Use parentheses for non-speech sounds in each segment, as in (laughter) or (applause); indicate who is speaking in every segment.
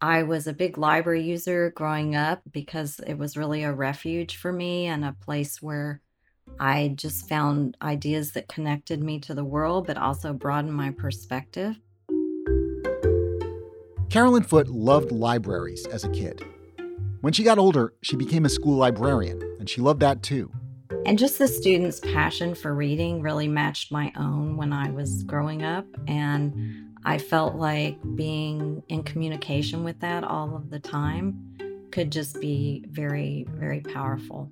Speaker 1: I was a big library user growing up because it was really a refuge for me and a place where I just found ideas that connected me to the world, but also broadened my perspective.
Speaker 2: Carolyn Foote loved libraries as a kid. When she got older, she became a school librarian, and she loved that too.
Speaker 1: And just the students' passion for reading really matched my own when I was growing up. And I felt like being in communication with that all of the time could just be very, very powerful.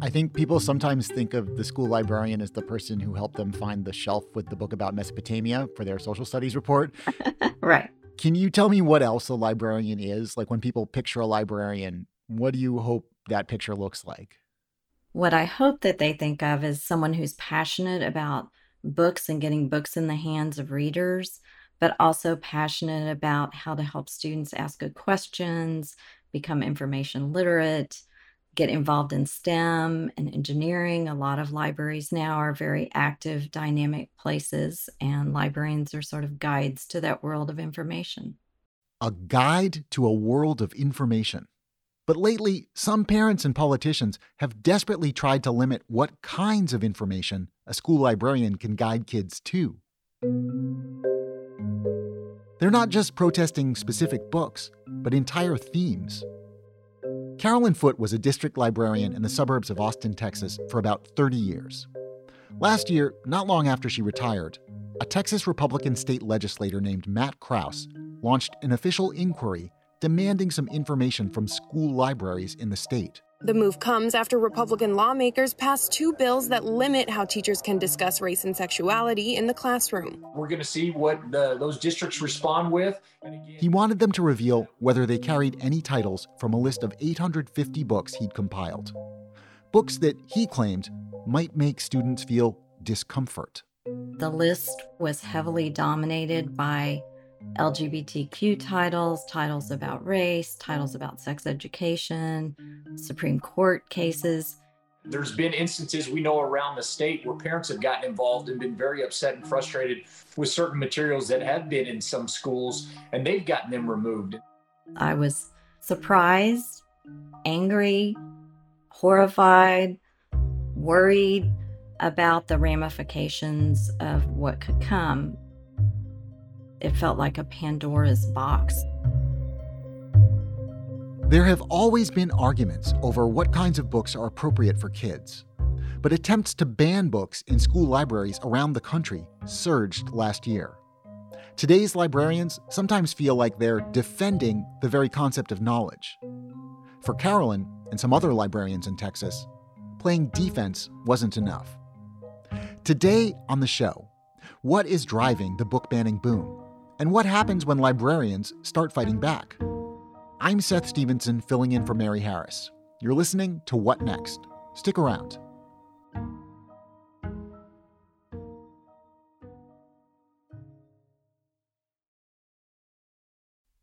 Speaker 2: I think people sometimes think of the school librarian as the person who helped them find the shelf with the book about Mesopotamia for their social studies report. (laughs)
Speaker 1: right.
Speaker 2: Can you tell me what else a librarian is? Like when people picture a librarian, what do you hope that picture looks like?
Speaker 1: What I hope that they think of is someone who's passionate about books and getting books in the hands of readers, but also passionate about how to help students ask good questions, become information literate, get involved in STEM and engineering. A lot of libraries now are very active, dynamic places, and librarians are sort of guides to that world of information.
Speaker 2: A guide to a world of information. But lately, some parents and politicians have desperately tried to limit what kinds of information a school librarian can guide kids to. They're not just protesting specific books, but entire themes. Carolyn Foote was a district librarian in the suburbs of Austin, Texas for about 30 years. Last year, not long after she retired, a Texas Republican state legislator named Matt Krause launched an official inquiry demanding some information from school libraries in the state.
Speaker 3: The move comes after Republican lawmakers passed two bills that limit how teachers can discuss race and sexuality in the classroom.
Speaker 4: We're going to see what the, those districts respond with.
Speaker 2: He wanted them to reveal whether they carried any titles from a list of 850 books he'd compiled. Books that he claimed might make students feel discomfort.
Speaker 1: The list was heavily dominated by LGBTQ titles, titles about race, titles about sex education, Supreme Court cases.
Speaker 4: There's been instances we know around the state where parents have gotten involved and been very upset and frustrated with certain materials that have been in some schools, and they've gotten them removed.
Speaker 1: I was surprised, angry, horrified, worried about the ramifications of what could come it felt like a Pandora's box.
Speaker 2: There have always been arguments over what kinds of books are appropriate for kids. But attempts to ban books in school libraries around the country surged last year. Today's librarians sometimes feel like they're defending the very concept of knowledge. For Carolyn and some other librarians in Texas, playing defense wasn't enough. Today on the show, what is driving the book banning boom? And what happens when librarians start fighting back. I'm Seth Stevenson, filling in for Mary Harris. You're listening to What Next? Stick around.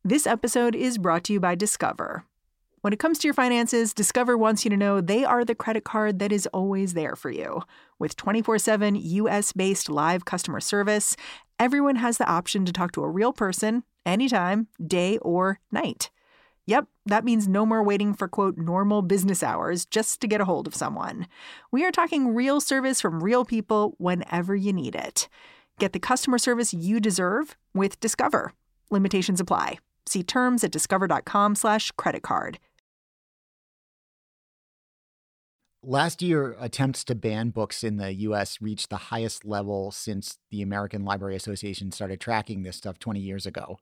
Speaker 5: This episode is brought to you by Discover. When it comes to your finances, Discover wants you to know they are the credit card that is always there for you. With 24 7 US based live customer service everyone has the option to talk to a real person anytime, day or night. Yep, that means no more waiting for quote normal business hours just to get a hold of someone. We are talking real service from real people whenever you need it. Get the customer service you deserve with Discover. Limitations apply. See terms at discover.com/slash credit card.
Speaker 2: Last year, attempts to ban books in the US reached the highest level since the American Library Association started tracking this stuff 20 years ago.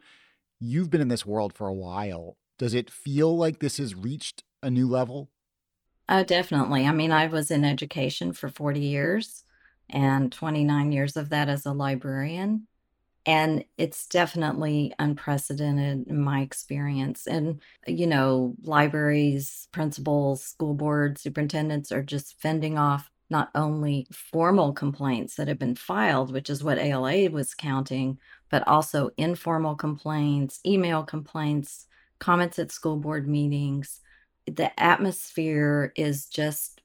Speaker 2: You've been in this world for a while. Does it feel like this has reached a new level?
Speaker 1: Uh, definitely. I mean, I was in education for 40 years. and 29 years of that as a librarian. And it's definitely unprecedented in my experience. And, you know, libraries, principals, school boards, superintendents are just fending off not only formal complaints that have been filed, which is what ALA was counting, but also informal complaints, email complaints, comments at school board meetings. The atmosphere is just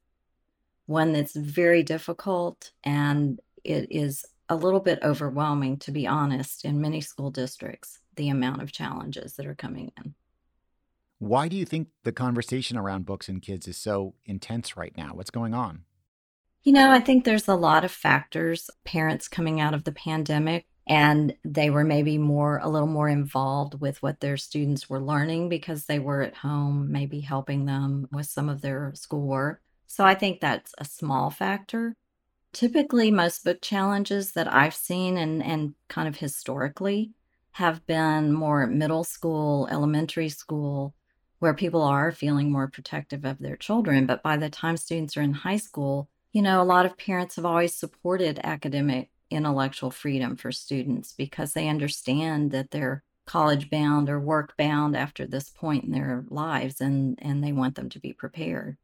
Speaker 1: one that's very difficult and it is a little bit overwhelming, to be honest, in many school districts, the amount of challenges that are coming in.
Speaker 2: Why do you think the conversation around books and kids is so intense right now? What's going on?
Speaker 1: You know, I think there's a lot of factors. Parents coming out of the pandemic and they were maybe more a little more involved with what their students were learning because they were at home maybe helping them with some of their schoolwork so i think that's a small factor typically most book challenges that i've seen and and kind of historically have been more middle school elementary school where people are feeling more protective of their children but by the time students are in high school you know a lot of parents have always supported academic intellectual freedom for students because they understand that they're college bound or work bound after this point in their lives and and they want them to be prepared.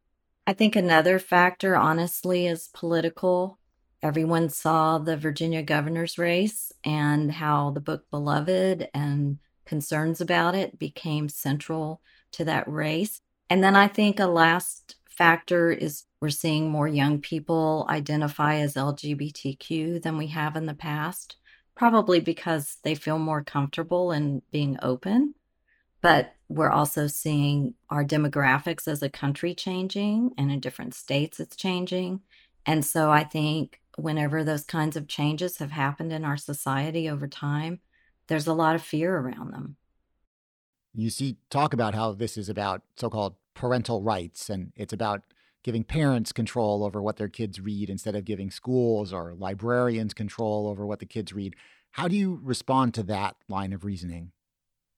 Speaker 1: I think another factor honestly is political. Everyone saw the Virginia governor's race and how the book Beloved and concerns about it became central to that race. And then I think a last factor is we're seeing more young people identify as LGBTQ than we have in the past, probably because they feel more comfortable in being open. But we're also seeing our demographics as a country changing, and in different states, it's changing. And so I think whenever those kinds of changes have happened in our society over time, there's a lot of fear around them.
Speaker 2: You see, talk about how this is about so called parental rights and it's about giving parents control over what their kids read instead of giving schools or librarians control over what the kids read. How do you respond to that line of reasoning?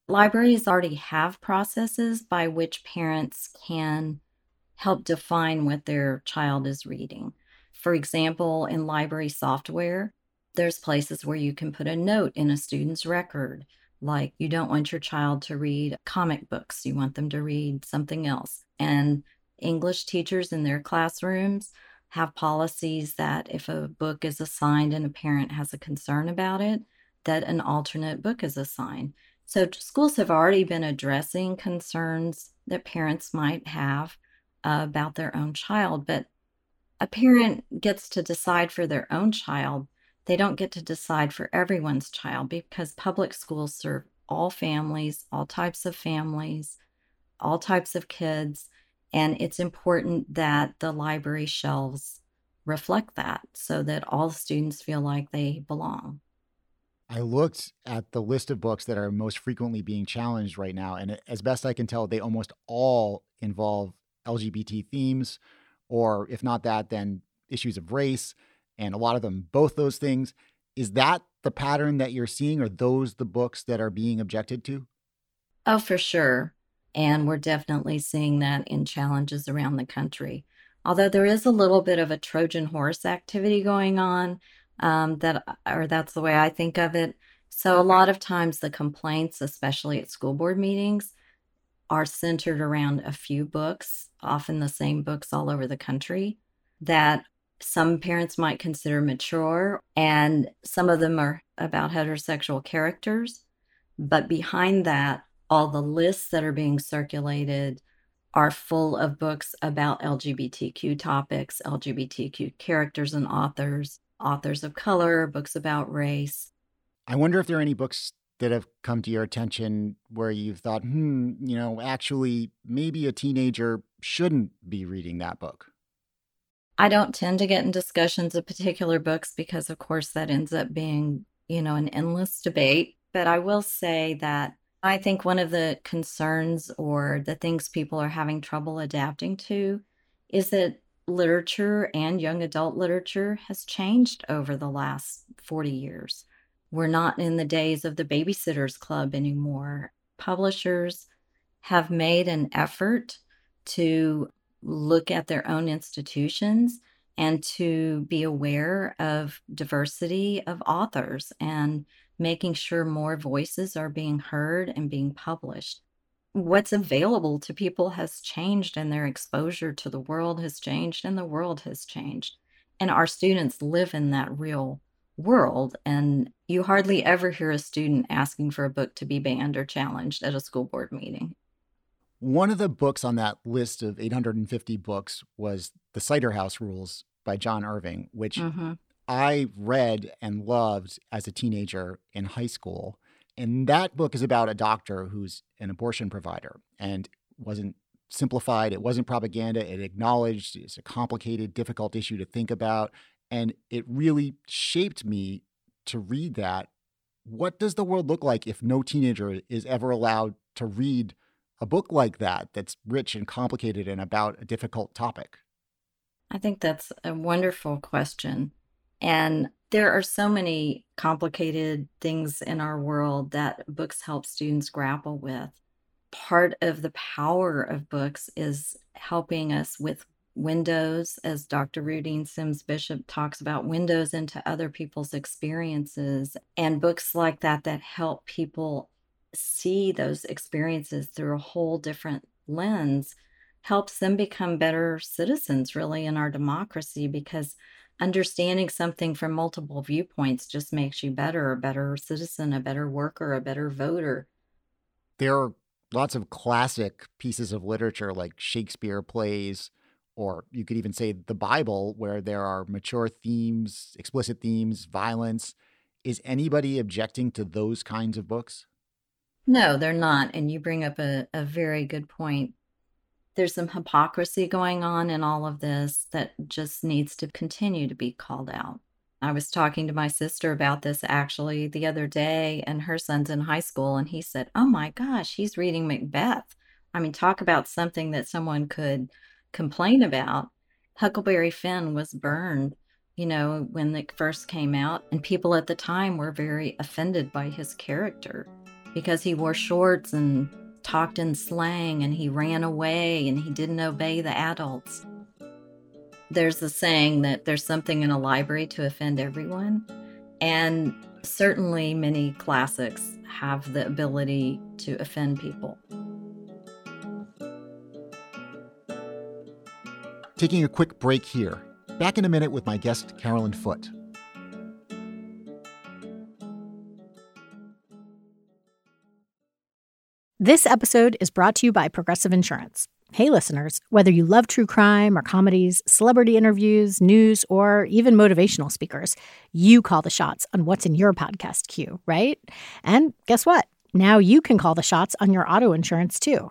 Speaker 1: Libraries already have processes by which parents can help define what their child is reading. For example, in library software, there's places where you can put a note in a student's record, like you don't want your child to read comic books, you want them to read something else. And English teachers in their classrooms have policies that if a book is assigned and a parent has a concern about it, that an alternate book is assigned. So schools have already been addressing concerns that parents might have about their own child, but a parent gets to decide for their own child. They don't get to decide for everyone's child because public schools serve all families, all types of families, all types of kids. And it's important that the library shelves reflect that so that all students feel like they belong.
Speaker 2: I looked at the list of books that are most frequently being challenged right now, and as best I can tell, they almost all involve LGBT themes, or if not that, then issues of race, and a lot of them both those things. Is that the pattern that you're seeing? Are those the books that are being objected to?
Speaker 1: Oh, for sure. And we're definitely seeing that in challenges around the country. Although there is a little bit of a Trojan horse activity going on, um, that or that's the way I think of it. So a lot of times the complaints, especially at school board meetings, are centered around a few books, often the same books all over the country, that some parents might consider mature, and some of them are about heterosexual characters. But behind that all the lists that are being circulated are full of books about LGBTQ topics, LGBTQ characters and authors, authors of color, books about race.
Speaker 2: I wonder if there are any books that have come to your attention where you've thought, hmm, you know, actually, maybe a teenager shouldn't be reading that book.
Speaker 1: I don't tend to get in discussions of particular books because, of course, that ends up being, you know, an endless debate. But I will say that I think one of the concerns or the things people are having trouble adapting to is that literature and young adult literature has changed over the last 40 years. We're not in the days of the babysitters club anymore. Publishers have made an effort to look at their own institutions and to be aware of diversity of authors and making sure more voices are being heard and being published. What's available to people has changed, and their exposure to the world has changed, and the world has changed. And our students live in that real world. And you hardly ever hear a student asking for a book to be banned or challenged at a school board meeting.
Speaker 2: One of the books on that list of 850 books was The Cider House Rules by John Irving, which mm-hmm. I read and loved as a teenager in high school. And that book is about a doctor who's an abortion provider and wasn't simplified. It wasn't propaganda. It acknowledged it's a complicated, difficult issue to think about. And it really shaped me to read that. What does the world look like if no teenager is ever allowed to read a book like that that's rich and complicated and about a difficult topic?
Speaker 1: I think that's a wonderful question. And there are so many complicated things in our world that books help students grapple with. Part of the power of books is helping us with windows, as Dr. Rudine Sims Bishop talks about, windows into other people's experiences, and books like that that help people see those experiences through a whole different lens helps them become better citizens, really, in our democracy because understanding something from multiple viewpoints just makes you better, a better citizen, a better worker, a better voter.
Speaker 2: There are lots of classic pieces of literature like Shakespeare plays, or you could even say the Bible, where there are mature themes, explicit themes, violence. Is anybody objecting to those kinds of books?
Speaker 1: No, they're not. And you bring up a, a very good point there's some hypocrisy going on in all of this that just needs to continue to be called out. I was talking to my sister about this actually the other day, and her son's in high school, and he said, Oh my gosh, he's reading Macbeth. I mean, talk about something that someone could complain about. Huckleberry Finn was burned, you know, when it first came out, and people at the time were very offended by his character because he wore shorts and talked in slang and he ran away and he didn't obey the adults. There's a saying that there's something in a library to offend everyone. And certainly many classics have the ability to offend people.
Speaker 2: Taking a quick break here. Back in a minute with my guest, Carolyn Foote.
Speaker 6: This episode is brought to you by Progressive Insurance. Hey, listeners, whether you love true crime or comedies, celebrity interviews, news, or even motivational speakers, you call the shots on what's in your podcast queue, right? And guess what? Now you can call the shots on your auto insurance too.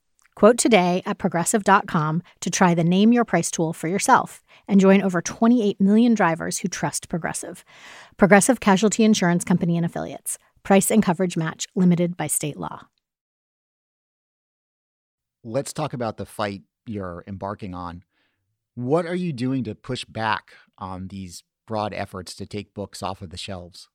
Speaker 6: Quote today at progressive.com to try the Name Your Price tool for yourself and join over 28 million drivers who trust Progressive. Progressive Casualty Insurance Company and Affiliates. Price and coverage match limited by state law.
Speaker 2: Let's talk about the fight you're embarking on. What are you doing to push back on these broad efforts to take books off of the shelves?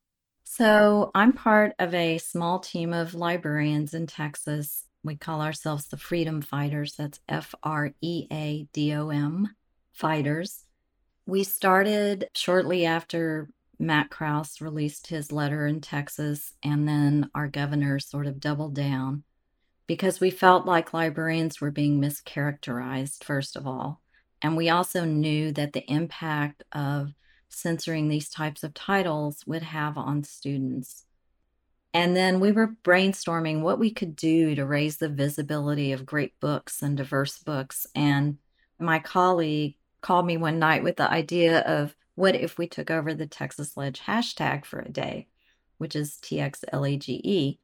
Speaker 1: So, I'm part of a small team of librarians in Texas. We call ourselves the FReadom Fighters. That's F R E A D O M, Fighters. We started shortly after Matt Krause released his letter in Texas, and then our governor sort of doubled down because we felt like librarians were being mischaracterized, first of all. And we also knew that the impact of censoring these types of titles would have on students. And then we were brainstorming what we could do to raise the visibility of great books and diverse books. And my colleague called me one night with the idea of what if we took over the Texas Lege hashtag for a day, which is TXLege?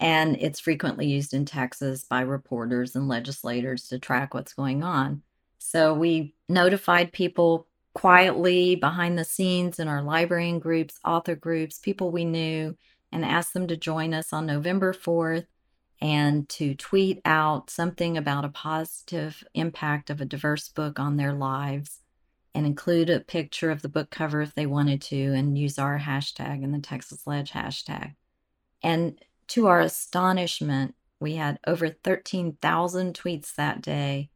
Speaker 1: And it's frequently used in Texas by reporters and legislators to track what's going on. So we notified people quietly behind the scenes in our librarian groups, author groups, people we knew, and asked them to join us on November 4th and to tweet out something about a positive impact of a diverse book on their lives and include a picture of the book cover if they wanted to and use our hashtag and the Texas Lege hashtag. And to our astonishment, we had over 13,000 tweets that day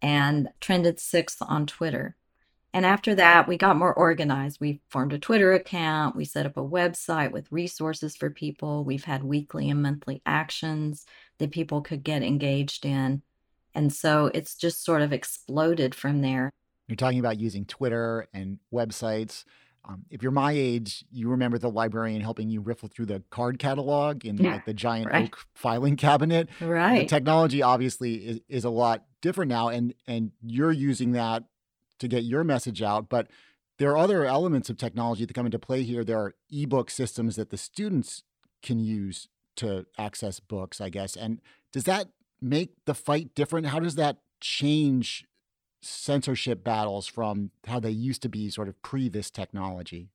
Speaker 1: and trended sixth on Twitter. And after that, we got more organized. We formed a Twitter account. We set up a website with resources for people. We've had weekly and monthly actions that people could get engaged in. And so it's just sort of exploded from there.
Speaker 2: You're talking about using Twitter and websites. Um, if you're my age, you remember the librarian helping you riffle through the card catalog in yeah, like the giant right. oak filing cabinet.
Speaker 1: Right.
Speaker 2: The technology obviously is, is a lot different now, and and you're using that to get your message out. But there are other elements of technology that come into play here. There are ebook systems that the students can use to access books, I guess. And does that make the fight different? How does that change censorship battles from how they used to be sort of pre this technology?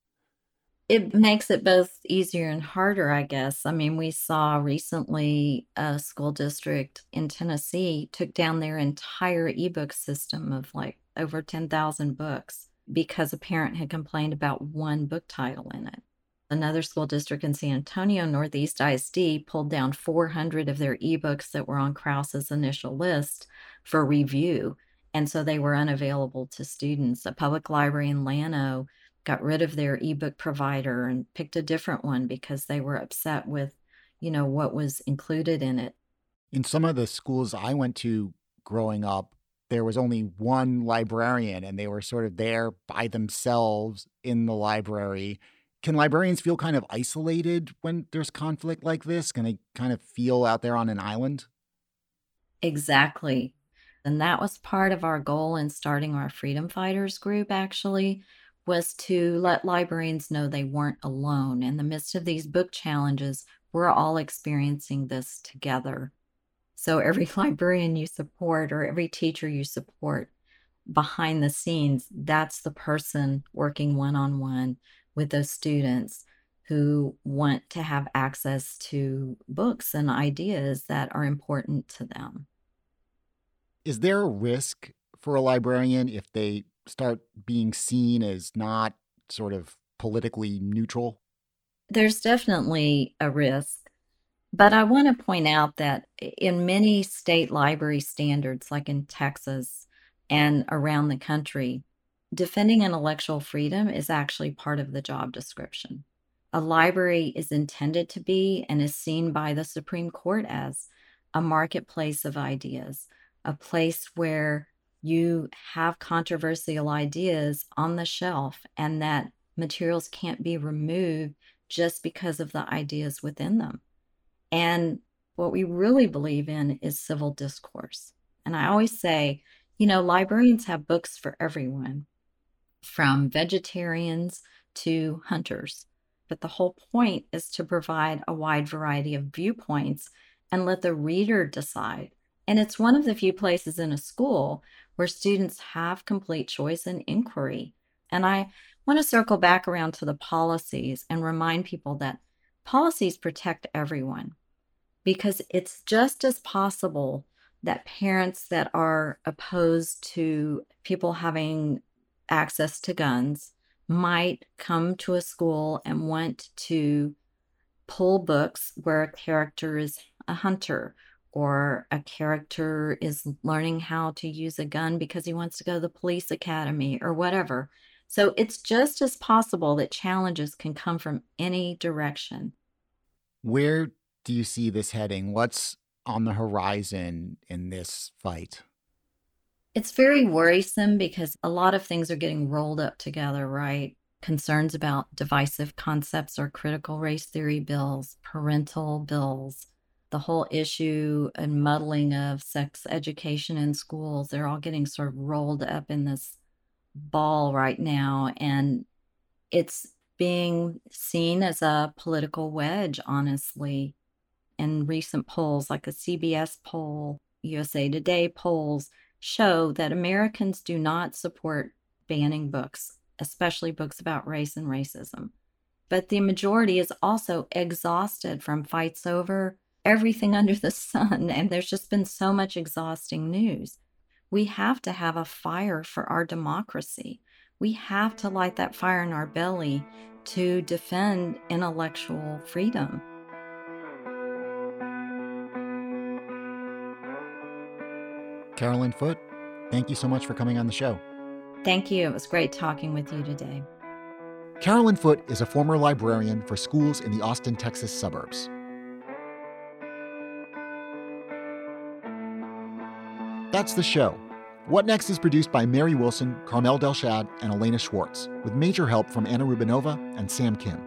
Speaker 1: It makes it both easier and harder, I guess. I mean, we saw recently a school district in Tennessee took down their entire ebook system of like over 10,000 books because a parent had complained about one book title in it. Another school district in San Antonio, Northeast ISD, pulled down 400 of their ebooks that were on Krause's initial list for review. And so they were unavailable to students. A public library in Llano got rid of their ebook provider and picked a different one because they were upset with, you know, what was included in it.
Speaker 2: In some of the schools I went to growing up, there was only one librarian and they were sort of there by themselves in the library. Can librarians feel kind of isolated when there's conflict like this? Can they kind of feel out there on an island?
Speaker 1: Exactly. And that was part of our goal in starting our FReadom Fighters group, actually, was to let librarians know they weren't alone. In the midst of these book challenges, we're all experiencing this together. So every (laughs) librarian you support or every teacher you support behind the scenes, that's the person working one on one with those students who want to have access to books and ideas that are important to them.
Speaker 2: Is there a risk for a librarian if they start being seen as not sort of politically neutral?
Speaker 1: There's definitely a risk. But I want to point out that in many state library standards, like in Texas and around the country, defending intellectual freedom is actually part of the job description. A library is intended to be and is seen by the Supreme Court as a marketplace of ideas, a place where you have controversial ideas on the shelf and that materials can't be removed just because of the ideas within them. And what we really believe in is civil discourse. And I always say, you know, librarians have books for everyone, from vegetarians to hunters. But the whole point is to provide a wide variety of viewpoints and let the reader decide. And it's one of the few places in a school where students have complete choice and inquiry. And I want to circle back around to the policies and remind people that policies protect everyone because it's just as possible that parents that are opposed to people having access to guns might come to a school and want to pull books where a character is a hunter or a character is learning how to use a gun because he wants to go to the police academy or whatever. So it's just as possible that challenges can come from any direction.
Speaker 2: Where do you see this heading? What's on the horizon in this fight?
Speaker 1: It's very worrisome because a lot of things are getting rolled up together, right? Concerns about divisive concepts or critical race theory bills, parental bills, the whole issue and muddling of sex education in schools, they're all getting sort of rolled up in this ball right now. And it's being seen as a political wedge, honestly. In recent polls, like a CBS poll, USA Today polls, show that Americans do not support banning books, especially books about race and racism. But the majority is also exhausted from fights over everything under the sun, (laughs) and there's just been so much exhausting news. We have to have a fire for our democracy. We have to light that fire in our belly to defend intellectual freedom.
Speaker 2: Carolyn Foote, thank you so much for coming on the show.
Speaker 1: Thank you. It was great talking with you today.
Speaker 2: Carolyn Foote is a former librarian for schools in the Austin, Texas suburbs. That's the show. What Next is produced by Mary Wilson, Carmel Delshad, and Elena Schwartz, with major help from Anna Rubinova and Sam Kim.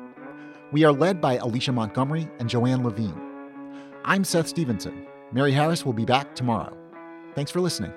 Speaker 2: We are led by Alicia Montgomery and Joanne Levine. I'm Seth Stevenson. Mary Harris will be back tomorrow. Thanks for listening.